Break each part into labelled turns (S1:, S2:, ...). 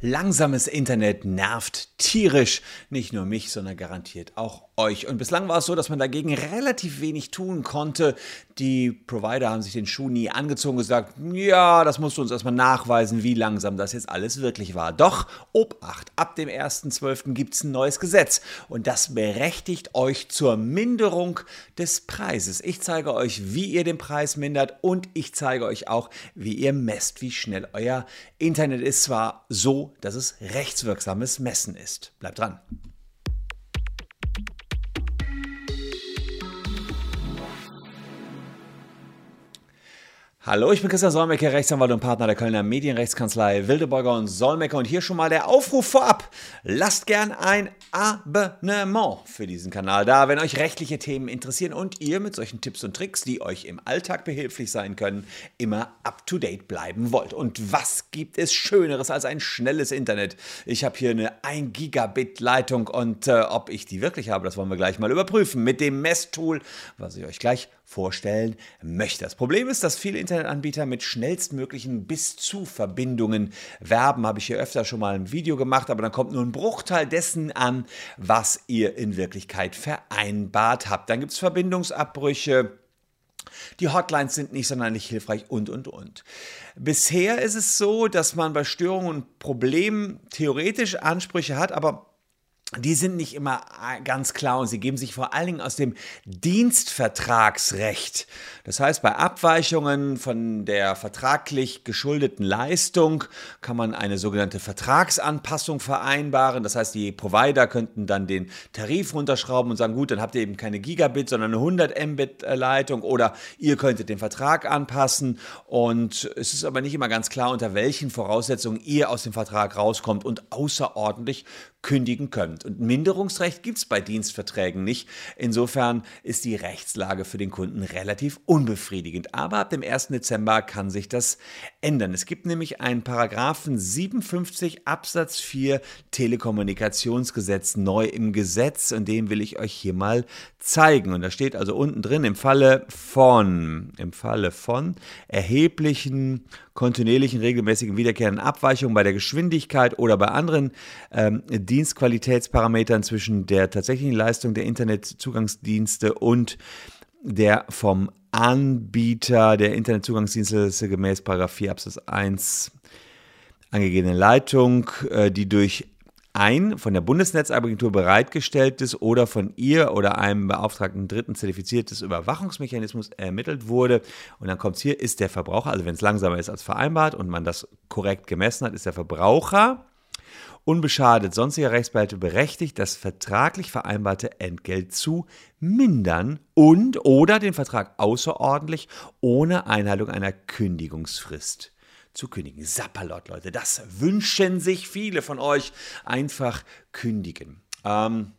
S1: Langsames Internet nervt tierisch. Nicht nur mich, sondern garantiert auch euch. Und bislang war es so, dass man dagegen relativ wenig tun konnte. Die Provider haben sich den Schuh nie angezogen und gesagt, ja, das musst du uns erstmal nachweisen, wie langsam das jetzt alles wirklich war. Doch, Obacht, ab dem 1.12. gibt es ein neues Gesetz und das berechtigt euch zur Minderung des Preises. Ich zeige euch, wie ihr den Preis mindert und ich zeige euch auch, wie ihr messt, wie schnell euer Internet ist. Zwar so, dass es rechtswirksames Messen ist. Bleibt dran. Hallo, ich bin Christian Solmecke, Rechtsanwalt und Partner der Kölner Medienrechtskanzlei Wildeborger und Solmecke und hier schon mal der Aufruf vorab. Lasst gern ein Abonnement für diesen Kanal da, wenn euch rechtliche Themen interessieren und ihr mit solchen Tipps und Tricks, die euch im Alltag behilflich sein können, immer up to date bleiben wollt. Und was gibt es Schöneres als ein schnelles Internet? Ich habe hier eine 1 Gigabit Leitung und äh, ob ich die wirklich habe, das wollen wir gleich mal überprüfen mit dem Messtool, was ich euch gleich vorstellen möchte. Das Problem ist, dass viele Internetanbieter mit schnellstmöglichen bis zu Verbindungen werben. Habe ich hier öfter schon mal ein Video gemacht, aber dann kommt nur ein Bruchteil dessen an, was ihr in Wirklichkeit vereinbart habt. Dann gibt es Verbindungsabbrüche. Die Hotlines sind nicht sonderlich hilfreich und, und, und. Bisher ist es so, dass man bei Störungen und Problemen theoretisch Ansprüche hat, aber die sind nicht immer äh, ganz klar und sie geben sich vor allen Dingen aus dem Dienstvertragsrecht. Das heißt, bei Abweichungen von der vertraglich geschuldeten Leistung kann man eine sogenannte Vertragsanpassung vereinbaren. Das heißt, die Provider könnten dann den Tarif runterschrauben und sagen, gut, dann habt ihr eben keine Gigabit, sondern eine 100 Mbit Leitung oder ihr könntet den Vertrag anpassen und es ist aber nicht immer ganz klar, unter welchen Voraussetzungen ihr aus dem Vertrag rauskommt und außerordentlich kündigen könnt. Und Minderungsrecht gibt es bei Dienstverträgen nicht. Insofern ist die Rechtslage für den Kunden relativ unbefriedigend. Aber ab dem 1. Dezember kann sich das ändern. Es gibt nämlich einen Paragraphen 57 Absatz 4 Telekommunikationsgesetz neu im Gesetz und den will ich euch hier mal zeigen. Und da steht also unten drin im Falle von, im Falle von erheblichen, kontinuierlichen, regelmäßigen, wiederkehrenden Abweichungen bei der Geschwindigkeit oder bei anderen ähm, Dienstqualitätsparametern zwischen der tatsächlichen Leistung der Internetzugangsdienste und der vom Anbieter der Internetzugangsdienste gemäß 4 Absatz 1 angegebene Leitung, äh, die durch ein von der Bundesnetzagentur bereitgestelltes oder von ihr oder einem beauftragten Dritten zertifiziertes Überwachungsmechanismus ermittelt wurde. Und dann kommt es hier, ist der Verbraucher, also wenn es langsamer ist als vereinbart und man das korrekt gemessen hat, ist der Verbraucher unbeschadet sonstiger Rechtsbehalte berechtigt, das vertraglich vereinbarte Entgelt zu mindern und oder den Vertrag außerordentlich ohne Einhaltung einer Kündigungsfrist zu kündigen. Sapperlot, Leute, das wünschen sich viele von euch. Einfach kündigen. Ähm,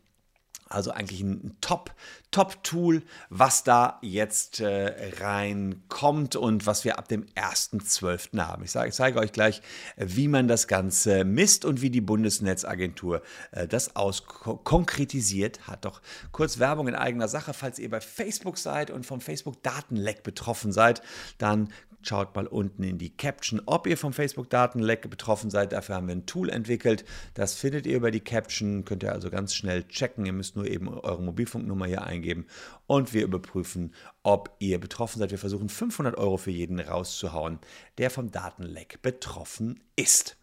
S1: also eigentlich ein Top, Top-Tool, was da jetzt äh, reinkommt und was wir ab dem 1.12. haben. Ich, sage, ich zeige euch gleich, wie man das Ganze misst und wie die Bundesnetzagentur äh, das auskonkretisiert hat. Doch kurz Werbung in eigener Sache, falls ihr bei Facebook seid und vom Facebook-Datenleck betroffen seid, dann Schaut mal unten in die Caption, ob ihr vom Facebook-Datenleck betroffen seid. Dafür haben wir ein Tool entwickelt. Das findet ihr über die Caption. Könnt ihr also ganz schnell checken. Ihr müsst nur eben eure Mobilfunknummer hier eingeben und wir überprüfen, ob ihr betroffen seid. Wir versuchen 500 Euro für jeden rauszuhauen, der vom Datenleck betroffen ist.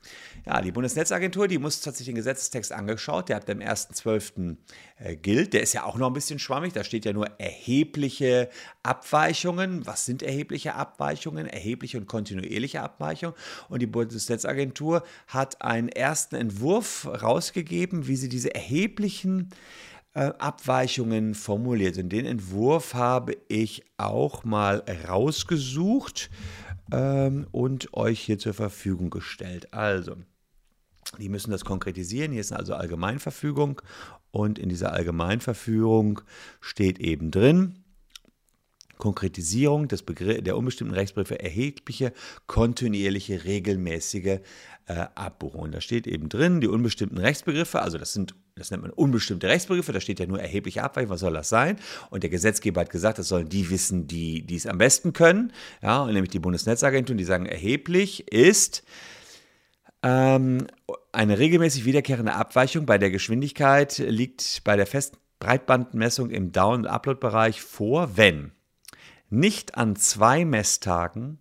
S1: Ja, die Bundesnetzagentur, die muss tatsächlich den Gesetzestext angeschaut. Der ab dem 1.12. Äh, gilt. Der ist ja auch noch ein bisschen schwammig. Da steht ja nur erhebliche Abweichungen. Was sind erhebliche Abweichungen? Erhebliche und kontinuierliche Abweichungen. Und die Bundesnetzagentur hat einen ersten Entwurf rausgegeben, wie sie diese erheblichen Abweichungen formuliert. Und den Entwurf habe ich auch mal rausgesucht ähm, und euch hier zur Verfügung gestellt. Also, die müssen das konkretisieren. Hier ist also Allgemeinverfügung und in dieser Allgemeinverfügung steht eben drin, Konkretisierung des der unbestimmten Rechtsbegriffe erhebliche, kontinuierliche, regelmäßige äh, Abbuchung. Da steht eben drin, die unbestimmten Rechtsbegriffe, also das sind, das nennt man unbestimmte Rechtsbegriffe, da steht ja nur erhebliche Abweichung, was soll das sein? Und der Gesetzgeber hat gesagt, das sollen die wissen, die, die es am besten können, ja, nämlich die Bundesnetzagentur, die sagen, erheblich ist ähm, eine regelmäßig wiederkehrende Abweichung bei der Geschwindigkeit liegt bei der festen Breitbandmessung im Down- und Upload-Bereich vor, wenn nicht an zwei Messtagen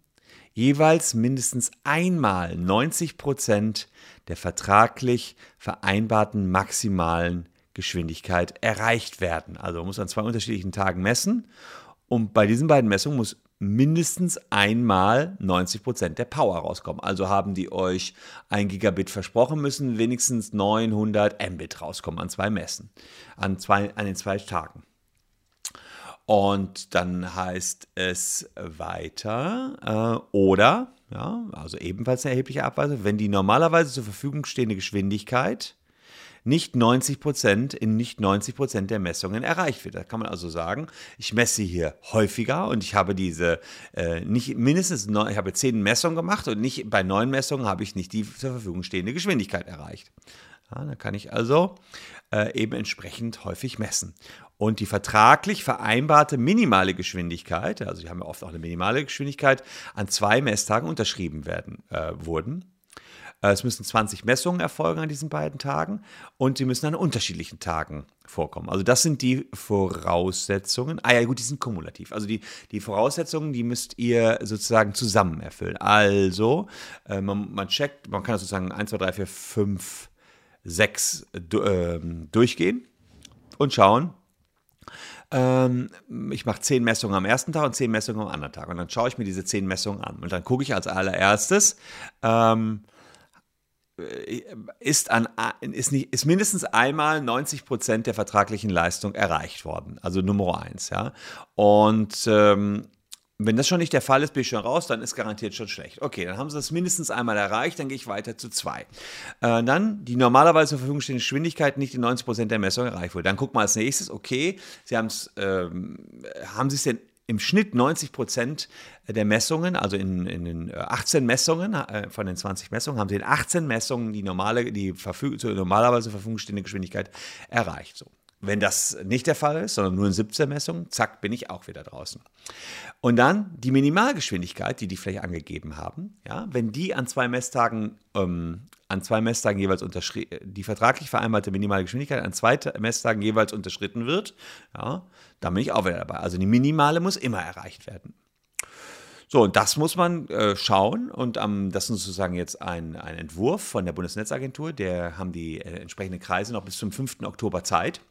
S1: jeweils mindestens einmal 90 Prozent der vertraglich vereinbarten maximalen Geschwindigkeit erreicht werden. Also man muss an zwei unterschiedlichen Tagen messen und bei diesen beiden Messungen muss mindestens einmal 90 Prozent der Power rauskommen. Also haben die euch ein Gigabit versprochen, müssen wenigstens 900 Mbit rauskommen an zwei Messen, an, zwei, an den zwei Tagen. Und dann heißt es weiter, äh, oder, ja, also ebenfalls eine erhebliche Abweichung, wenn die normalerweise zur Verfügung stehende Geschwindigkeit nicht 90 Prozent in nicht 90 Prozent der Messungen erreicht wird. Da kann man also sagen, ich messe hier häufiger und ich habe diese äh, nicht mindestens neun, ich habe zehn Messungen gemacht und nicht bei neun Messungen habe ich nicht die zur Verfügung stehende Geschwindigkeit erreicht. Ja, da kann ich also äh, eben entsprechend häufig messen. Und die vertraglich vereinbarte minimale Geschwindigkeit, also die haben ja oft auch eine minimale Geschwindigkeit, an zwei Messtagen unterschrieben werden äh, wurden. Äh, es müssen 20 Messungen erfolgen an diesen beiden Tagen und sie müssen an unterschiedlichen Tagen vorkommen. Also das sind die Voraussetzungen. Ah ja, gut, die sind kumulativ. Also die, die Voraussetzungen, die müsst ihr sozusagen zusammen erfüllen. Also äh, man, man checkt, man kann sozusagen 1, 2, 3, 4, 5, 6 äh, durchgehen und schauen, ähm, ich mache zehn Messungen am ersten Tag und zehn Messungen am anderen Tag. Und dann schaue ich mir diese zehn Messungen an. Und dann gucke ich als allererstes, ähm, äh, ist, an, ist, nicht, ist mindestens einmal 90 Prozent der vertraglichen Leistung erreicht worden. Also Nummer eins. Ja? Und ähm, wenn das schon nicht der Fall ist, bin ich schon raus, dann ist garantiert schon schlecht. Okay, dann haben sie das mindestens einmal erreicht, dann gehe ich weiter zu zwei. Äh, dann die normalerweise zur Verfügung stehende Geschwindigkeit nicht in 90 Prozent der Messung erreicht wurde. Dann guck mal als nächstes, okay, sie ähm, haben sie es denn im Schnitt 90 Prozent der Messungen, also in, in den 18 äh, Messungen äh, von den 20 Messungen, haben sie in 18 Messungen die normale, die normalerweise zur Verfügung stehende Geschwindigkeit erreicht. So. Wenn das nicht der Fall ist, sondern nur in 17 Messungen, zack, bin ich auch wieder draußen. Und dann die Minimalgeschwindigkeit, die die vielleicht angegeben haben, ja, wenn die an zwei Messtagen, ähm, an zwei Messtagen jeweils unterschritten, die vertraglich vereinbarte Minimalgeschwindigkeit an zwei Messtagen jeweils unterschritten wird, ja, dann bin ich auch wieder dabei. Also die Minimale muss immer erreicht werden. So, und das muss man äh, schauen. Und ähm, das ist sozusagen jetzt ein, ein Entwurf von der Bundesnetzagentur. Der haben die äh, entsprechenden Kreise noch bis zum 5. Oktober Zeit.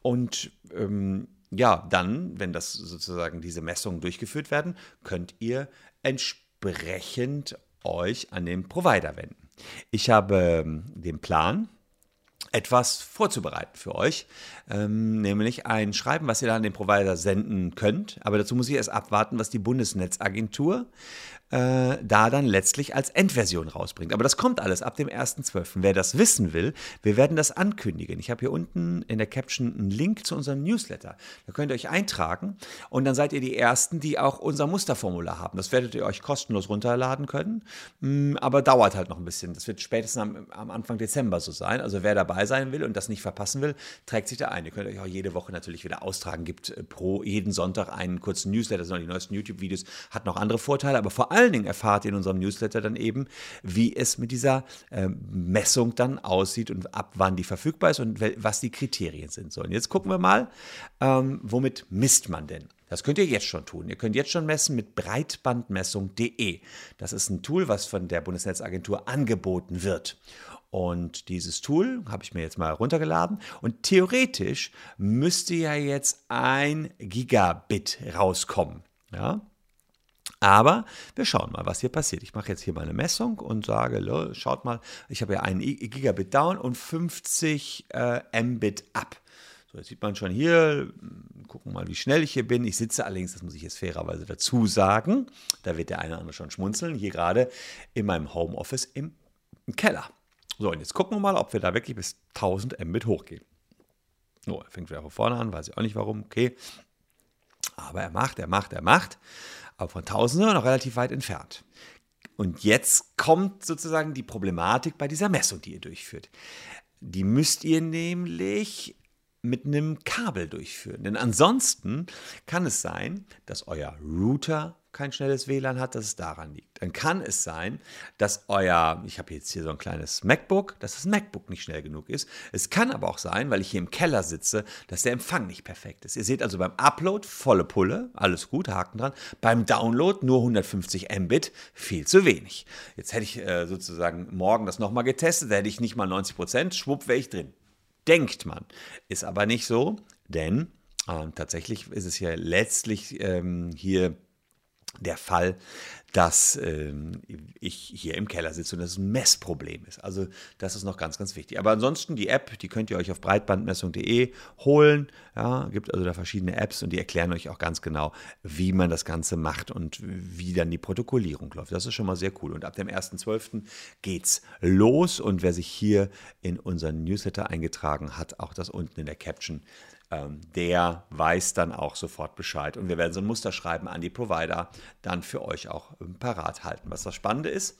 S1: Und ähm, ja, dann, wenn das sozusagen diese Messungen durchgeführt werden, könnt ihr entsprechend euch an den Provider wenden. Ich habe ähm, den Plan, etwas vorzubereiten für euch, ähm, nämlich ein Schreiben, was ihr dann an den Provider senden könnt. Aber dazu muss ich erst abwarten, was die Bundesnetzagentur äh, da dann letztlich als Endversion rausbringt. Aber das kommt alles ab dem 1.12. Wer das wissen will, wir werden das ankündigen. Ich habe hier unten in der Caption einen Link zu unserem Newsletter. Da könnt ihr euch eintragen und dann seid ihr die Ersten, die auch unser Musterformular haben. Das werdet ihr euch kostenlos runterladen können, mm, aber dauert halt noch ein bisschen. Das wird spätestens am, am Anfang Dezember so sein. Also wer dabei sein will und das nicht verpassen will, trägt sich da ein. Ihr könnt euch auch jede Woche natürlich wieder austragen. Gibt äh, pro jeden Sonntag einen kurzen Newsletter, sind die neuesten YouTube-Videos, hat noch andere Vorteile, aber vor allen Dingen erfahrt ihr in unserem Newsletter dann eben, wie es mit dieser äh, Messung dann aussieht und ab wann die verfügbar ist und was die Kriterien sind. So, und jetzt gucken wir mal, ähm, womit misst man denn? Das könnt ihr jetzt schon tun. Ihr könnt jetzt schon messen mit breitbandmessung.de. Das ist ein Tool, was von der Bundesnetzagentur angeboten wird. Und dieses Tool habe ich mir jetzt mal runtergeladen. Und theoretisch müsste ja jetzt ein Gigabit rauskommen. Ja? Aber wir schauen mal, was hier passiert. Ich mache jetzt hier mal eine Messung und sage, schaut mal, ich habe ja einen Gigabit down und 50 äh, Mbit up. So, jetzt sieht man schon hier, hm, gucken mal, wie schnell ich hier bin. Ich sitze allerdings, das muss ich jetzt fairerweise dazu sagen, da wird der eine oder andere schon schmunzeln, hier gerade in meinem Homeoffice im Keller. So, und jetzt gucken wir mal, ob wir da wirklich bis 1000 Mbit hochgehen. So, er fängt wieder von vorne an, weiß ich auch nicht warum, okay. Aber er macht, er macht, er macht. Aber von 1000 sind wir noch relativ weit entfernt. Und jetzt kommt sozusagen die Problematik bei dieser Messung, die ihr durchführt. Die müsst ihr nämlich mit einem Kabel durchführen. Denn ansonsten kann es sein, dass euer Router kein schnelles WLAN hat, dass es daran liegt. Dann kann es sein, dass euer, ich habe jetzt hier so ein kleines MacBook, dass das MacBook nicht schnell genug ist. Es kann aber auch sein, weil ich hier im Keller sitze, dass der Empfang nicht perfekt ist. Ihr seht also beim Upload volle Pulle, alles gut, Haken dran. Beim Download nur 150 Mbit, viel zu wenig. Jetzt hätte ich äh, sozusagen morgen das nochmal getestet, da hätte ich nicht mal 90 Prozent, schwupp wäre ich drin. Denkt man. Ist aber nicht so, denn äh, tatsächlich ist es ja letztlich ähm, hier der Fall, dass ähm, ich hier im Keller sitze und das ein Messproblem ist. Also das ist noch ganz, ganz wichtig. Aber ansonsten die App, die könnt ihr euch auf breitbandmessung.de holen. Ja, gibt also da verschiedene Apps und die erklären euch auch ganz genau, wie man das Ganze macht und wie dann die Protokollierung läuft. Das ist schon mal sehr cool. Und ab dem 1.12. geht's los und wer sich hier in unseren Newsletter eingetragen hat, auch das unten in der Caption der weiß dann auch sofort Bescheid. Und wir werden so ein Muster schreiben an die Provider dann für euch auch ähm, parat halten. Was das Spannende ist,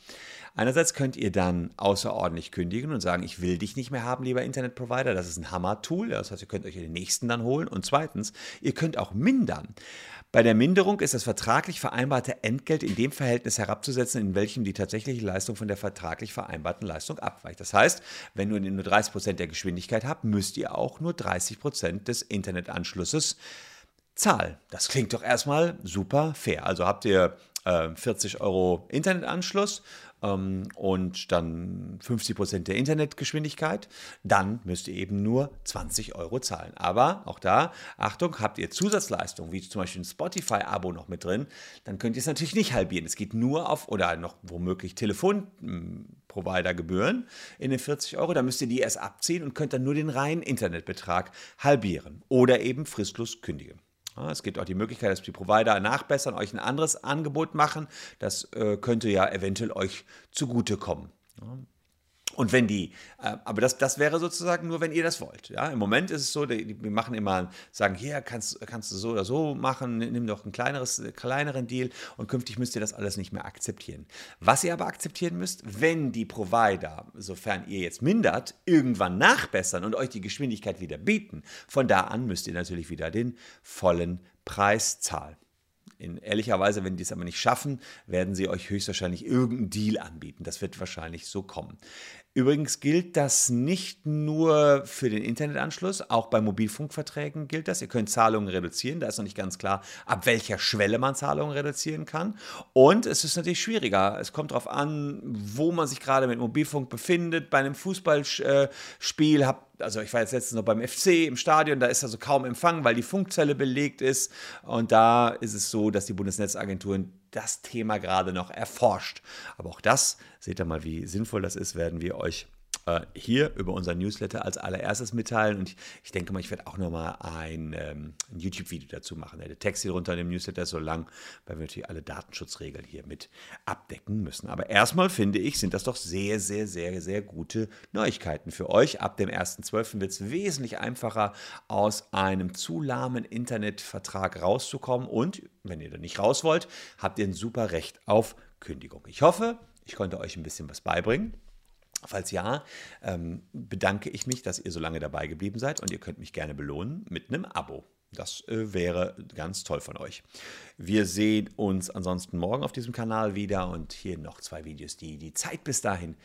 S1: einerseits könnt ihr dann außerordentlich kündigen und sagen, ich will dich nicht mehr haben, lieber Internetprovider. Das ist ein Hammer-Tool. Das heißt, ihr könnt euch den nächsten dann holen. Und zweitens, ihr könnt auch mindern. Bei der Minderung ist das vertraglich vereinbarte Entgelt in dem Verhältnis herabzusetzen, in welchem die tatsächliche Leistung von der vertraglich vereinbarten Leistung abweicht. Das heißt, wenn ihr nur 30 Prozent der Geschwindigkeit habt, müsst ihr auch nur 30 Prozent des Internetanschlusses zahlen. Das klingt doch erstmal super fair. Also habt ihr äh, 40 Euro Internetanschluss ähm, und dann 50 Prozent der Internetgeschwindigkeit, dann müsst ihr eben nur 20 Euro zahlen. Aber auch da, Achtung, habt ihr Zusatzleistungen, wie zum Beispiel ein Spotify-Abo noch mit drin, dann könnt ihr es natürlich nicht halbieren. Es geht nur auf, oder noch womöglich Telefonprovider-Gebühren in den 40 Euro, da müsst ihr die erst abziehen und könnt dann nur den reinen Internetbetrag halbieren oder eben fristlos kündigen. Es gibt auch die Möglichkeit, dass die Provider nachbessern, euch ein anderes Angebot machen. Das äh, könnte ja eventuell euch zugutekommen. Und wenn die, äh, aber das, das wäre sozusagen nur, wenn ihr das wollt. Ja? Im Moment ist es so, die, die machen immer, sagen, hier kannst, kannst du so oder so machen, nimm doch einen kleineres, kleineren Deal und künftig müsst ihr das alles nicht mehr akzeptieren. Was ihr aber akzeptieren müsst, wenn die Provider, sofern ihr jetzt mindert, irgendwann nachbessern und euch die Geschwindigkeit wieder bieten, von da an müsst ihr natürlich wieder den vollen Preis zahlen. In ehrlicherweise, wenn die es aber nicht schaffen, werden sie euch höchstwahrscheinlich irgendeinen Deal anbieten. Das wird wahrscheinlich so kommen. Übrigens gilt das nicht nur für den Internetanschluss, auch bei Mobilfunkverträgen gilt das. Ihr könnt Zahlungen reduzieren, da ist noch nicht ganz klar, ab welcher Schwelle man Zahlungen reduzieren kann. Und es ist natürlich schwieriger. Es kommt darauf an, wo man sich gerade mit Mobilfunk befindet. Bei einem Fußballspiel habt also ich war jetzt letztens noch beim FC im Stadion, da ist also kaum Empfang, weil die Funkzelle belegt ist. Und da ist es so, dass die Bundesnetzagenturen das Thema gerade noch erforscht. Aber auch das, seht ihr mal, wie sinnvoll das ist, werden wir euch äh, hier über unseren Newsletter als allererstes mitteilen. Und ich, ich denke mal, ich werde auch nochmal ein, ähm, ein YouTube-Video dazu machen. Der Text hier drunter in dem Newsletter ist so lang, weil wir natürlich alle Datenschutzregeln hier mit abdecken müssen. Aber erstmal finde ich, sind das doch sehr, sehr, sehr, sehr gute Neuigkeiten für euch. Ab dem 1.12. wird es wesentlich einfacher, aus einem zu lahmen Internetvertrag rauszukommen. Und wenn ihr da nicht raus wollt, habt ihr ein super Recht auf Kündigung. Ich hoffe, ich konnte euch ein bisschen was beibringen. Falls ja, ähm, bedanke ich mich, dass ihr so lange dabei geblieben seid und ihr könnt mich gerne belohnen mit einem Abo. Das äh, wäre ganz toll von euch. Wir sehen uns ansonsten morgen auf diesem Kanal wieder und hier noch zwei Videos, die die Zeit bis dahin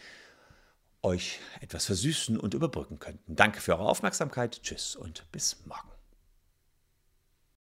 S1: euch etwas versüßen und überbrücken könnten. Danke für eure Aufmerksamkeit. Tschüss und bis morgen.